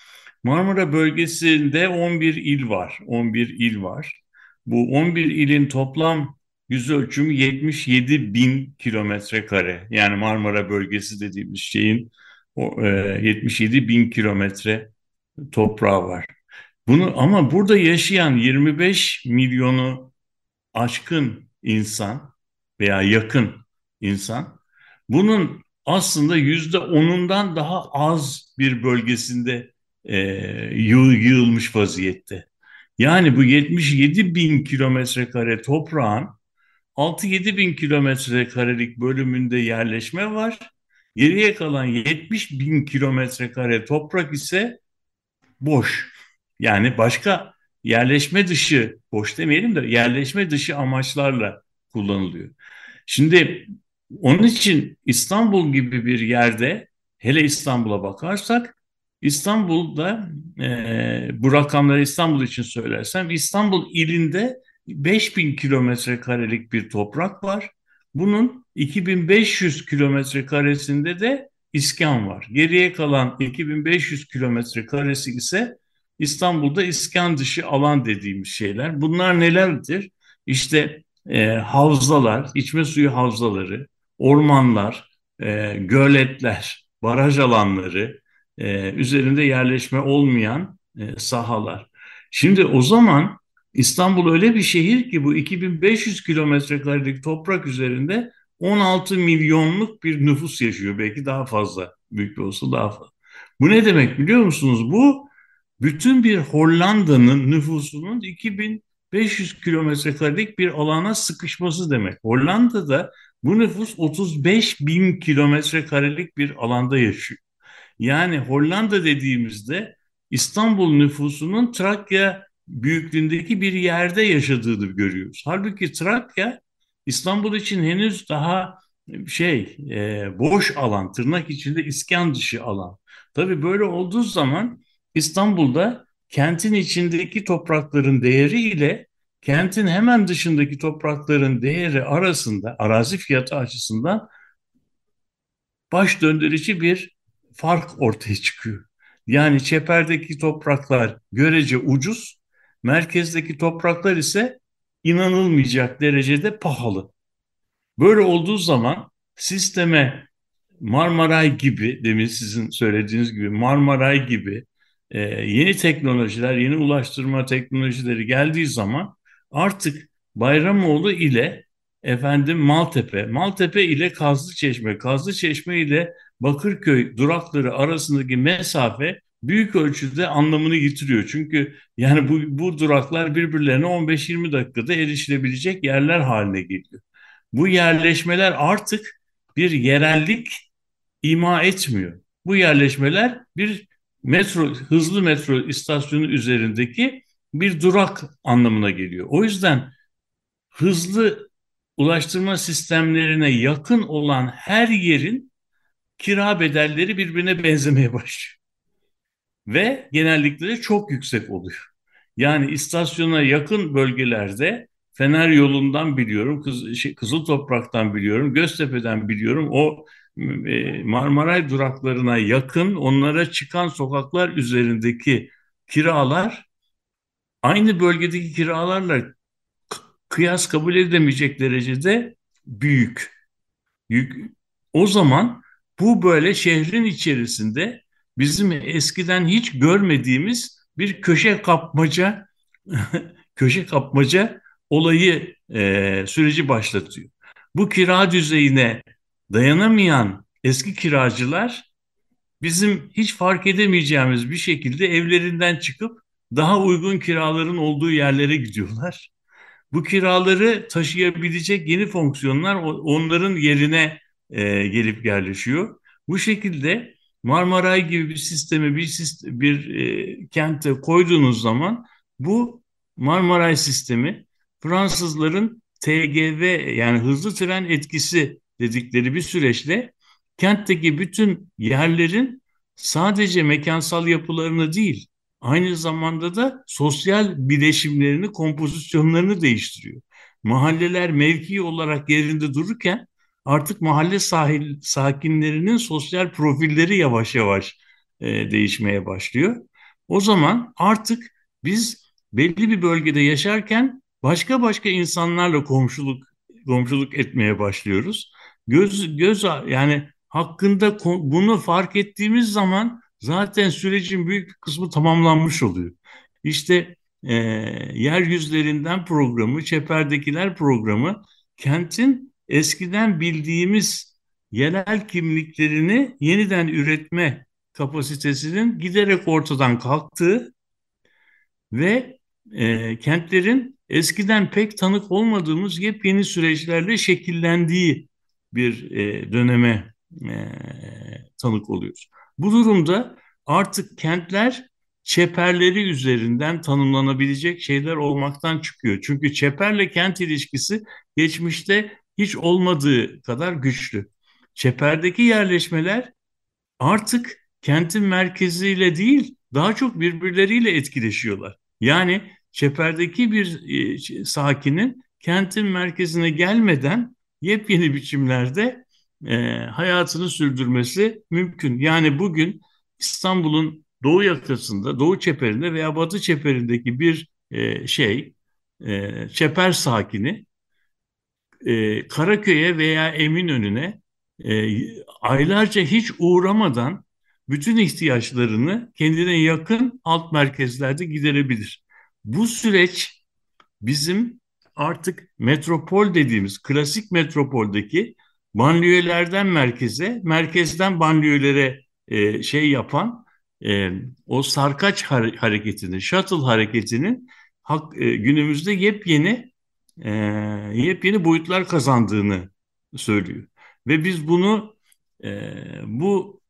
B: Marmara bölgesinde 11 il var. 11 il var. Bu 11 ilin toplam yüz ölçümü 77 bin kilometre kare. Yani Marmara bölgesi dediğimiz şeyin o, e, 77 bin kilometre toprağı var. Bunu ama burada yaşayan 25 milyonu aşkın insan veya yakın insan bunun aslında yüzde onundan daha az bir bölgesinde e, yığılmış vaziyette. Yani bu 77 bin kilometre kare toprağın 6-7 bin kilometre karelik bölümünde yerleşme var. Geriye kalan 70 bin kilometre kare toprak ise boş. Yani başka yerleşme dışı, boş demeyelim de yerleşme dışı amaçlarla kullanılıyor. Şimdi onun için İstanbul gibi bir yerde hele İstanbul'a bakarsak İstanbul'da e, bu rakamları İstanbul için söylersem İstanbul ilinde 5000 kilometre karelik bir toprak var. Bunun 2500 kilometre karesinde de iskan var. Geriye kalan 2500 kilometre karesi ise İstanbul'da iskan dışı alan dediğimiz şeyler. Bunlar nelerdir? İşte e, havzalar, içme suyu havzaları, ormanlar, e, göletler, baraj alanları, e, üzerinde yerleşme olmayan e, sahalar. Şimdi o zaman İstanbul öyle bir şehir ki bu 2500 kilometre karelik toprak üzerinde 16 milyonluk bir nüfus yaşıyor. Belki daha fazla, büyük bir olsa daha fazla. Bu ne demek biliyor musunuz? Bu bütün bir Hollanda'nın nüfusunun 2500 kilometre karelik bir alana sıkışması demek. Hollanda'da bu nüfus 35 bin kilometre karelik bir alanda yaşıyor. Yani Hollanda dediğimizde İstanbul nüfusunun Trakya büyüklüğündeki bir yerde yaşadığını görüyoruz. Halbuki Trakya İstanbul için henüz daha şey e, boş alan, tırnak içinde iskan dışı alan. Tabii böyle olduğu zaman İstanbul'da kentin içindeki toprakların değeri ile kentin hemen dışındaki toprakların değeri arasında arazi fiyatı açısından baş döndürücü bir fark ortaya çıkıyor. Yani çeperdeki topraklar görece ucuz, merkezdeki topraklar ise inanılmayacak derecede pahalı. Böyle olduğu zaman sisteme Marmaray gibi, demin sizin söylediğiniz gibi Marmaray gibi e, yeni teknolojiler, yeni ulaştırma teknolojileri geldiği zaman artık Bayramoğlu ile efendim Maltepe, Maltepe ile Kazlıçeşme, Kazlıçeşme ile Bakırköy durakları arasındaki mesafe büyük ölçüde anlamını yitiriyor. Çünkü yani bu, bu duraklar birbirlerine 15-20 dakikada erişilebilecek yerler haline geliyor. Bu yerleşmeler artık bir yerellik ima etmiyor. Bu yerleşmeler bir metro, hızlı metro istasyonu üzerindeki bir durak anlamına geliyor. O yüzden hızlı ulaştırma sistemlerine yakın olan her yerin kira bedelleri birbirine benzemeye başlıyor. Ve genellikle çok yüksek oluyor. Yani istasyona yakın bölgelerde Fener yolundan biliyorum, Kız, şey, Kızıl Toprak'tan biliyorum, Göztepe'den biliyorum. O e, Marmaray duraklarına yakın onlara çıkan sokaklar üzerindeki kiralar aynı bölgedeki kiralarla kıyas kabul edemeyecek derecede büyük. O zaman bu böyle şehrin içerisinde bizim eskiden hiç görmediğimiz bir köşe kapmaca köşe kapmaca olayı e, süreci başlatıyor. Bu kira düzeyine dayanamayan eski kiracılar bizim hiç fark edemeyeceğimiz bir şekilde evlerinden çıkıp daha uygun kiraların olduğu yerlere gidiyorlar. Bu kiraları taşıyabilecek yeni fonksiyonlar onların yerine e, gelip yerleşiyor. Bu şekilde Marmaray gibi bir sistemi bir, sistem, bir e, kente koyduğunuz zaman bu Marmaray sistemi Fransızların TGV yani hızlı tren etkisi dedikleri bir süreçle kentteki bütün yerlerin sadece mekansal yapılarını değil, aynı zamanda da sosyal bileşimlerini, kompozisyonlarını değiştiriyor. Mahalleler mevki olarak yerinde dururken artık mahalle sahil sakinlerinin sosyal profilleri yavaş yavaş e, değişmeye başlıyor. O zaman artık biz belli bir bölgede yaşarken başka başka insanlarla komşuluk komşuluk etmeye başlıyoruz göz göz yani hakkında bunu fark ettiğimiz zaman zaten sürecin büyük bir kısmı tamamlanmış oluyor. İşte e, yeryüzlerinden programı, çeperdekiler programı kentin eskiden bildiğimiz yerel kimliklerini yeniden üretme kapasitesinin giderek ortadan kalktığı ve e, kentlerin eskiden pek tanık olmadığımız yepyeni süreçlerle şekillendiği bir e, döneme e, tanık oluyoruz. Bu durumda artık kentler çeperleri üzerinden tanımlanabilecek şeyler olmaktan çıkıyor. Çünkü çeperle kent ilişkisi geçmişte hiç olmadığı kadar güçlü. Çeperdeki yerleşmeler artık kentin merkeziyle değil daha çok birbirleriyle etkileşiyorlar. Yani çeperdeki bir e, sakinin kentin merkezine gelmeden yepyeni biçimlerde e, hayatını sürdürmesi mümkün. Yani bugün İstanbul'un doğu yakasında, doğu çeperinde veya batı çeperindeki bir e, şey, e, çeper sakini e, Karaköy'e veya Eminönü'ne e, aylarca hiç uğramadan bütün ihtiyaçlarını kendine yakın alt merkezlerde giderebilir. Bu süreç bizim artık metropol dediğimiz klasik metropoldeki banliyölerden merkeze, merkezden banliyölere e, şey yapan e, o sarkaç hareketini, shuttle hareketinin hak, e, günümüzde yepyeni e, yepyeni boyutlar kazandığını söylüyor. Ve biz bunu e, bu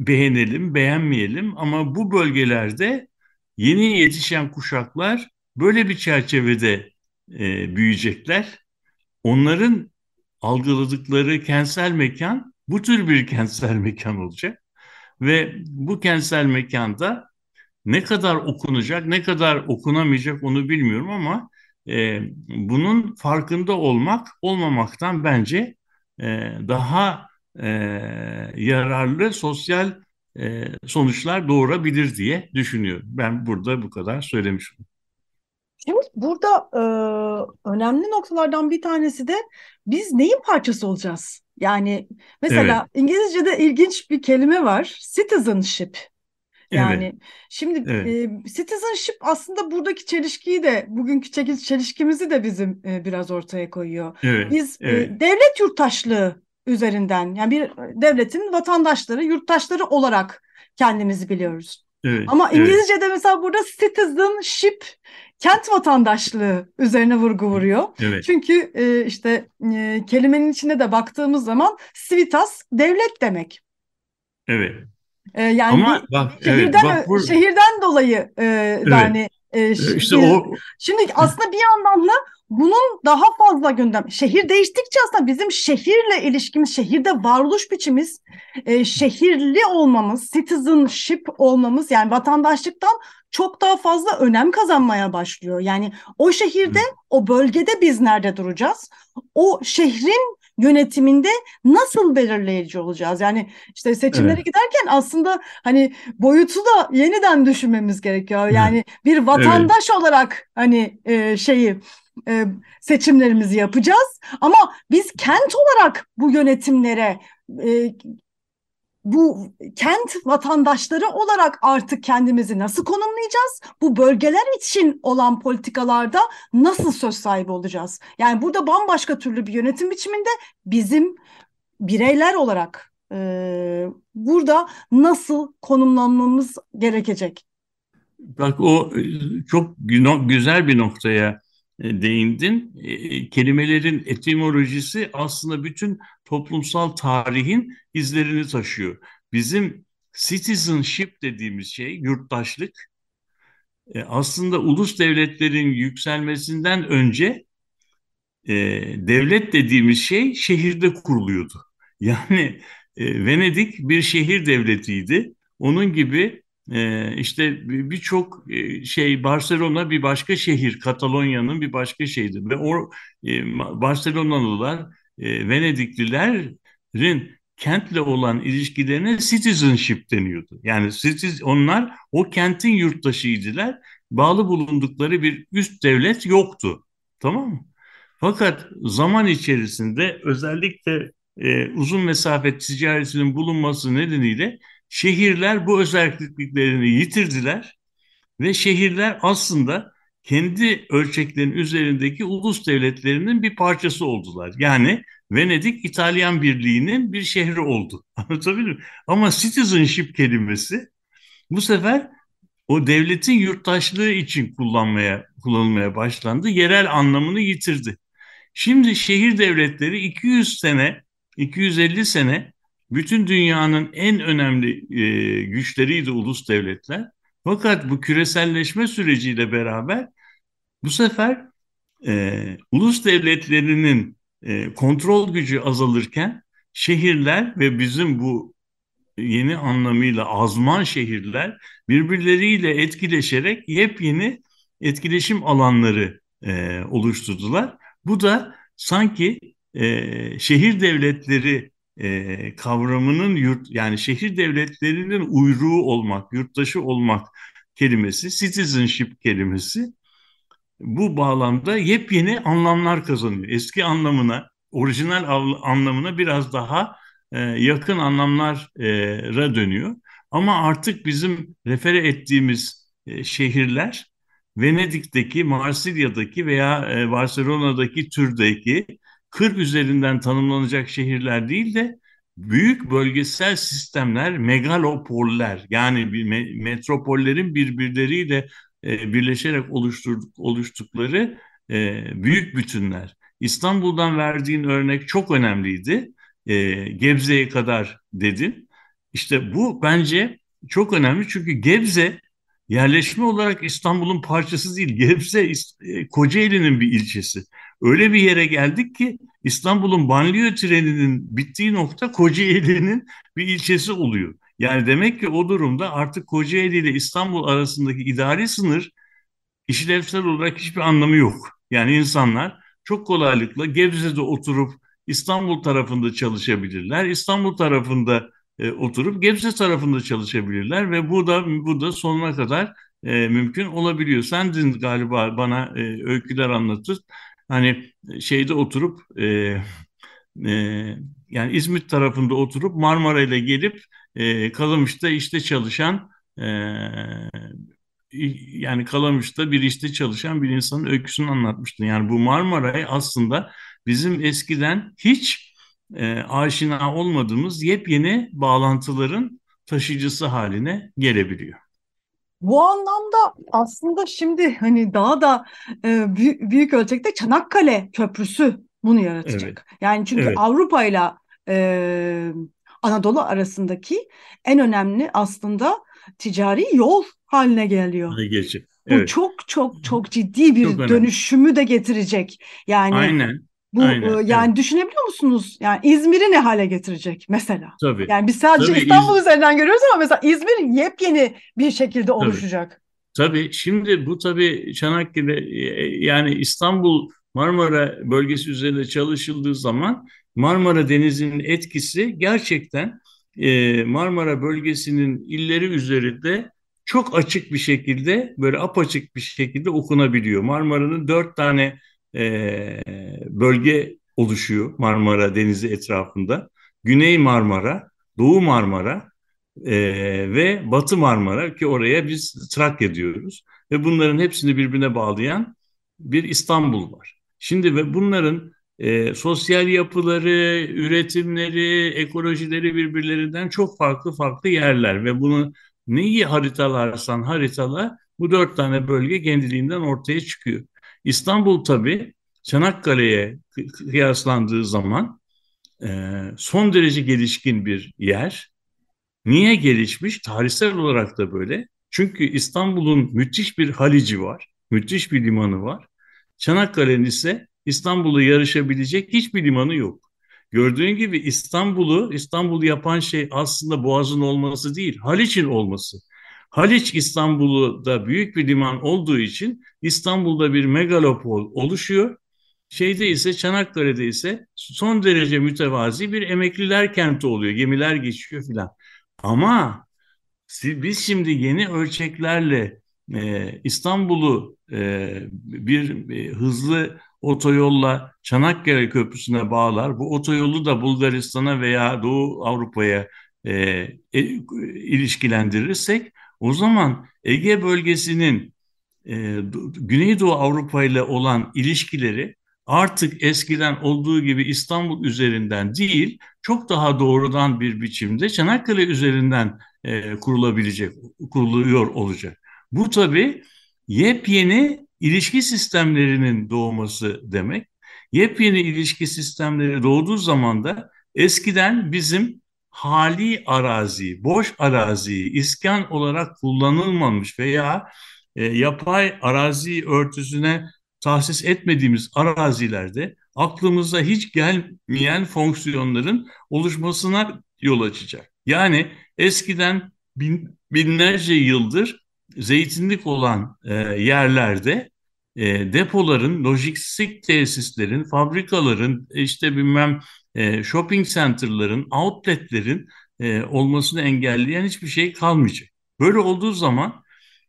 B: beğenelim, beğenmeyelim ama bu bölgelerde yeni yetişen kuşaklar böyle bir çerçevede e, büyüyecekler. Onların algıladıkları kentsel mekan bu tür bir kentsel mekan olacak. Ve bu kentsel mekanda ne kadar okunacak, ne kadar okunamayacak onu bilmiyorum ama e, bunun farkında olmak, olmamaktan bence e, daha e, yararlı sosyal e, sonuçlar doğurabilir diye düşünüyorum. Ben burada bu kadar söylemişim.
A: Şimdi burada e, önemli noktalardan bir tanesi de biz neyin parçası olacağız? Yani mesela
B: Evet,
A: İngilizce'de ilginç bir kelime var, citizenship.
B: Evet,
A: Yani şimdi
B: evet,
A: e, citizenship aslında buradaki çelişkiyi de bugünkü çelişkimizi de bizim e, biraz ortaya koyuyor.
B: evet,
A: Biz e,
B: evet,
A: devlet yurttaşlığı üzerinden yani bir devletin vatandaşları, yurttaşları olarak kendimizi biliyoruz.
B: evet,
A: Ama
B: evet,
A: İngilizce'de mesela burada citizenship kent vatandaşlığı üzerine vurgu vuruyor.
B: evet,
A: Çünkü e, işte e, kelimenin içine de baktığımız zaman civitas devlet demek.
B: evet.
A: E, yani
B: Ama
A: bir
B: bak, evet, bak
A: şehirden
B: bu,
A: şehirden dolayı e,
B: evet,
A: hani e,
B: E,
A: ş-
B: işte o,
A: şimdi aslında bir yandan da bunun daha fazla gündem. Şehir değiştikçe aslında bizim şehirle ilişkimiz, şehirde varoluş biçimimiz, e, şehirli olmamız, citizenship olmamız yani vatandaşlıktan çok daha fazla önem kazanmaya başlıyor. Yani o şehirde, o bölgede biz nerede duracağız? O şehrin yönetiminde nasıl belirleyici olacağız? Yani işte seçimlere
B: evet,
A: giderken aslında hani boyutu da yeniden düşünmemiz gerekiyor. Yani bir
B: evet,
A: vatandaş olarak hani e, şeyi e, seçimlerimizi yapacağız ama biz kent olarak bu yönetimlere e, bu kent vatandaşları olarak artık kendimizi nasıl konumlayacağız? Bu bölgeler için olan politikalarda nasıl söz sahibi olacağız? Yani burada bambaşka türlü bir yönetim biçiminde bizim bireyler olarak e, burada nasıl konumlanmamız gerekecek?
B: Bak o e, çok gü- güzel bir noktaya değindin. E, Kelimelerin etimolojisi aslında bütün toplumsal tarihin izlerini taşıyor. Bizim citizenship dediğimiz şey, yurttaşlık, e, aslında ulus devletlerin yükselmesinden önce e, devlet dediğimiz şey şehirde kuruluyordu. Yani e, Venedik bir şehir devletiydi. Onun gibi e, işte birçok e, şey Barcelona bir başka şehir, Katalonya'nın bir başka şehri ve o e, Barcelonalılar, e, Venediklilerin kentle olan ilişkilerine citizenship deniyordu. Yani citiz, onlar o kentin yurttaşıydılar. Bağlı bulundukları bir üst devlet yoktu. Tamam mı? Fakat zaman içerisinde özellikle e, uzun mesafe ticaretinin bulunması nedeniyle şehirler bu özelliklerini yitirdiler ve şehirler aslında kendi ölçeklerinin üzerindeki ulus devletlerinin bir parçası oldular. Yani Venedik İtalyan Birliği'nin bir şehri oldu. Anlatabiliyor muyum? Ama citizenship kelimesi bu sefer o devletin yurttaşlığı için kullanmaya kullanılmaya başlandı. Yerel anlamını yitirdi. Şimdi şehir devletleri 200 sene, 250 sene bütün dünyanın en önemli e, güçleriydi ulus devletler. Fakat bu küreselleşme süreciyle beraber bu sefer e, ulus devletlerinin e, kontrol gücü azalırken şehirler ve bizim bu yeni anlamıyla azman şehirler birbirleriyle etkileşerek yepyeni etkileşim alanları e, oluşturdular. Bu da sanki e, şehir devletleri e, kavramının yurt yani şehir devletlerinin uyruğu olmak, yurttaşı olmak kelimesi, citizenship kelimesi bu bağlamda yepyeni anlamlar kazanıyor. Eski anlamına, orijinal anlamına biraz daha e, yakın anlamlara dönüyor. Ama artık bizim refere ettiğimiz e, şehirler Venedik'teki, Marsilya'daki veya e, Barcelona'daki türdeki 40 üzerinden tanımlanacak şehirler değil de büyük bölgesel sistemler, megalopoller yani bir metropollerin birbirleriyle e, birleşerek oluşturduk, oluştukları e, büyük bütünler. İstanbul'dan verdiğin örnek çok önemliydi. E, Gebze'ye kadar dedin. İşte bu bence çok önemli çünkü Gebze yerleşme olarak İstanbul'un parçası değil. Gebze e, Kocaeli'nin bir ilçesi. Öyle bir yere geldik ki İstanbul'un banliyö treninin bittiği nokta Kocaeli'nin bir ilçesi oluyor. Yani demek ki o durumda artık Kocaeli ile İstanbul arasındaki idari sınır işlevsel olarak hiçbir anlamı yok. Yani insanlar çok kolaylıkla Gebze'de oturup İstanbul tarafında çalışabilirler. İstanbul tarafında e, oturup Gebze tarafında çalışabilirler ve bu da bu da sonuna kadar e, mümkün olabiliyor. Sen dün galiba bana e, öyküler anlatır. Hani şeyde oturup e, e, yani İzmit tarafında oturup Marmara ile gelip e, Kalamış'ta işte çalışan e, yani Kalamış'ta bir işte çalışan bir insanın öyküsünü anlatmıştın. Yani bu Marmaray aslında bizim eskiden hiç e, aşina olmadığımız yepyeni bağlantıların taşıyıcısı haline gelebiliyor.
A: Bu anlamda aslında şimdi hani daha da e, büyük, büyük ölçekte Çanakkale Köprüsü bunu yaratacak. Evet. Yani çünkü evet. Avrupa ile e, Anadolu arasındaki en önemli aslında ticari yol haline geliyor. Hadi. Evet. Bu çok çok çok ciddi bir çok dönüşümü de getirecek. Yani
B: Aynen.
A: Bu Aynen, yani evet. düşünebiliyor musunuz? Yani İzmir'i ne hale getirecek mesela? Tabii. Yani biz sadece Tabii, İstanbul İz... üzerinden görüyoruz ama mesela İzmir yepyeni bir şekilde oluşacak.
B: Tabii. Şimdi bu tabii Çanakkale e, yani İstanbul Marmara bölgesi üzerinde çalışıldığı zaman Marmara Denizi'nin etkisi gerçekten e, Marmara bölgesinin illeri üzerinde çok açık bir şekilde böyle apaçık bir şekilde okunabiliyor. Marmara'nın dört tane e, bölge oluşuyor Marmara Denizi etrafında. Güney Marmara, Doğu Marmara e, ve Batı Marmara ki oraya biz Trakya diyoruz. Ve bunların hepsini birbirine bağlayan bir İstanbul var. Şimdi ve bunların e, sosyal yapıları, üretimleri, ekolojileri birbirlerinden çok farklı farklı yerler ve bunu neyi haritalarsan haritala bu dört tane bölge kendiliğinden ortaya çıkıyor. İstanbul tabii Çanakkale'ye kıyaslandığı zaman e, son derece gelişkin bir yer. Niye gelişmiş? Tarihsel olarak da böyle. Çünkü İstanbul'un müthiş bir halici var, müthiş bir limanı var. Çanakkale'nin ise İstanbul'u yarışabilecek hiçbir limanı yok. Gördüğün gibi İstanbul'u İstanbul'u yapan şey aslında Boğaz'ın olması değil, Haliç'in olması. Haliç İstanbul'u da büyük bir liman olduğu için İstanbul'da bir megalopol oluşuyor. Şeyde ise Çanakkale'de ise son derece mütevazi bir emekliler kenti oluyor. Gemiler geçiyor filan. Ama biz şimdi yeni ölçeklerle e, İstanbul'u e, bir e, hızlı otoyolla Çanakkale Köprüsü'ne bağlar. Bu otoyolu da Bulgaristan'a veya Doğu Avrupa'ya e, e, ilişkilendirirsek o zaman Ege bölgesinin e, Güneydoğu Avrupa ile olan ilişkileri artık eskiden olduğu gibi İstanbul üzerinden değil, çok daha doğrudan bir biçimde Çanakkale üzerinden e, kurulabilecek, kuruluyor olacak. Bu tabii yepyeni ilişki sistemlerinin doğması demek. Yepyeni ilişki sistemleri doğduğu zaman da eskiden bizim hali arazi, boş arazi, iskan olarak kullanılmamış veya e, yapay arazi örtüsüne tahsis etmediğimiz arazilerde aklımıza hiç gelmeyen fonksiyonların oluşmasına yol açacak. Yani eskiden bin, binlerce yıldır zeytinlik olan e, yerlerde e, depoların, lojistik tesislerin, fabrikaların, işte bilmem e, shopping center'ların, outletlerin e, olmasını engelleyen hiçbir şey kalmayacak. Böyle olduğu zaman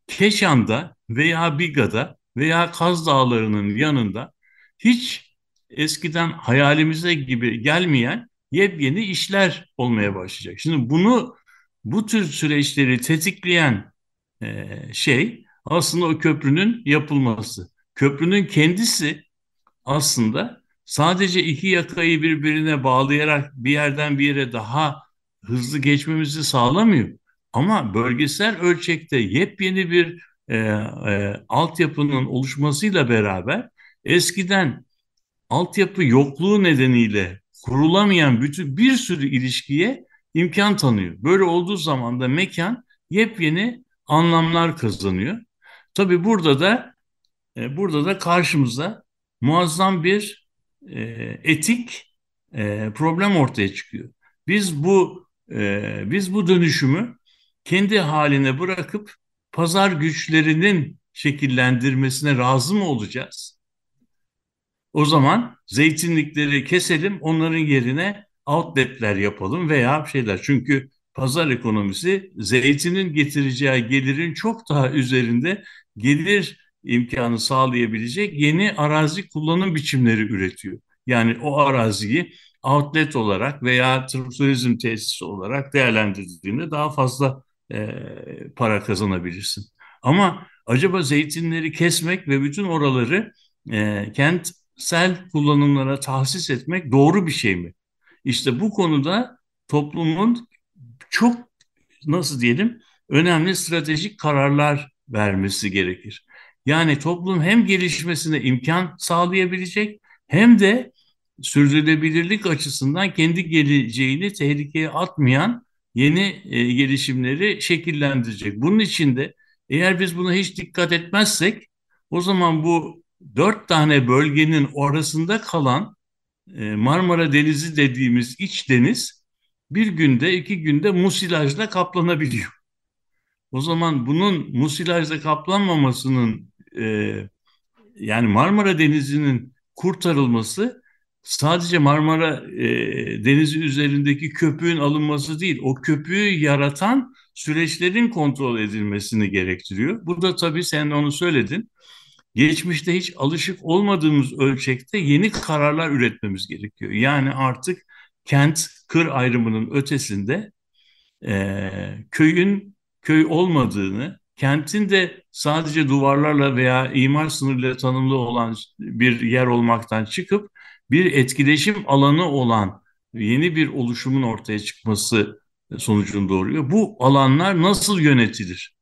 B: Keşan'da veya Biga'da veya Kaz Dağları'nın yanında hiç eskiden hayalimize gibi gelmeyen yepyeni işler olmaya başlayacak. Şimdi bunu bu tür süreçleri tetikleyen e, şey aslında o köprünün yapılması. Köprünün kendisi aslında sadece iki yakayı birbirine bağlayarak bir yerden bir yere daha hızlı geçmemizi sağlamıyor. Ama bölgesel ölçekte yepyeni bir e, e, altyapının oluşmasıyla beraber eskiden altyapı yokluğu nedeniyle kurulamayan bütün bir sürü ilişkiye imkan tanıyor. Böyle olduğu zaman da mekan yepyeni anlamlar kazanıyor. Tabii burada da e, burada da karşımıza muazzam bir e, etik e, problem ortaya çıkıyor. Biz bu e, biz bu dönüşümü kendi haline bırakıp pazar güçlerinin şekillendirmesine razı mı olacağız? O zaman zeytinlikleri keselim, onların yerine outletler yapalım veya şeyler. Çünkü pazar ekonomisi zeytinin getireceği gelirin çok daha üzerinde gelir imkanı sağlayabilecek yeni arazi kullanım biçimleri üretiyor. Yani o araziyi outlet olarak veya turizm tesisi olarak değerlendirdiğinde daha fazla e, para kazanabilirsin. Ama acaba zeytinleri kesmek ve bütün oraları e, kentsel kullanımlara tahsis etmek doğru bir şey mi? İşte bu konuda toplumun çok nasıl diyelim önemli stratejik kararlar vermesi gerekir. Yani toplum hem gelişmesine imkan sağlayabilecek hem de sürdürülebilirlik açısından kendi geleceğini tehlikeye atmayan yeni e, gelişimleri şekillendirecek. Bunun için de eğer biz buna hiç dikkat etmezsek o zaman bu dört tane bölgenin orasında kalan e, Marmara Denizi dediğimiz iç deniz bir günde iki günde musilajla kaplanabiliyor. O zaman bunun musilajla kaplanmamasının e, yani Marmara Denizi'nin kurtarılması sadece Marmara e, Denizi üzerindeki köpüğün alınması değil, o köpüğü yaratan süreçlerin kontrol edilmesini gerektiriyor. Bu da tabii sen onu söyledin. Geçmişte hiç alışık olmadığımız ölçekte yeni kararlar üretmemiz gerekiyor. Yani artık kent kır ayrımının ötesinde e, köyün köy olmadığını, kentin de sadece duvarlarla veya imar sınırıyla tanımlı olan bir yer olmaktan çıkıp bir etkileşim alanı olan yeni bir oluşumun ortaya çıkması sonucunu doğuruyor. Bu alanlar nasıl yönetilir?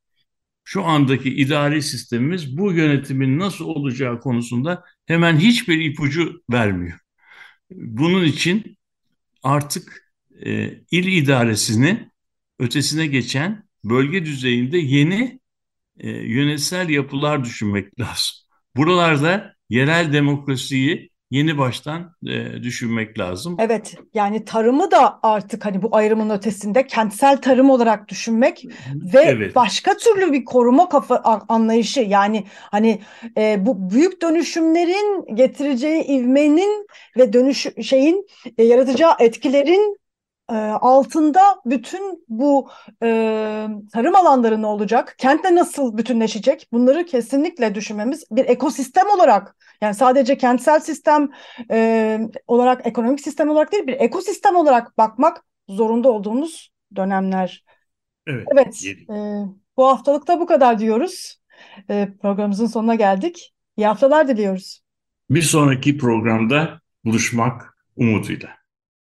B: Şu andaki idari sistemimiz bu yönetimin nasıl olacağı konusunda hemen hiçbir ipucu vermiyor. Bunun için artık e, il idaresini ötesine geçen bölge düzeyinde yeni e, yönetsel yapılar düşünmek lazım. Buralarda yerel demokrasiyi yeni baştan e, düşünmek lazım.
A: Evet yani tarımı da artık hani bu ayrımın ötesinde kentsel tarım olarak düşünmek ve evet. başka türlü bir koruma kafa anlayışı yani hani e, bu büyük dönüşümlerin getireceği ivmenin ve dönüş şeyin e, yaratacağı etkilerin e, altında bütün bu e, tarım alanları ne olacak? Kentle nasıl bütünleşecek? Bunları kesinlikle düşünmemiz bir ekosistem olarak yani sadece kentsel sistem e, olarak ekonomik sistem olarak değil bir ekosistem olarak bakmak zorunda olduğumuz dönemler. Evet. Evet. E, bu haftalıkta bu kadar diyoruz. E, programımızın sonuna geldik. İyi haftalar diliyoruz.
B: Bir sonraki programda buluşmak umuduyla.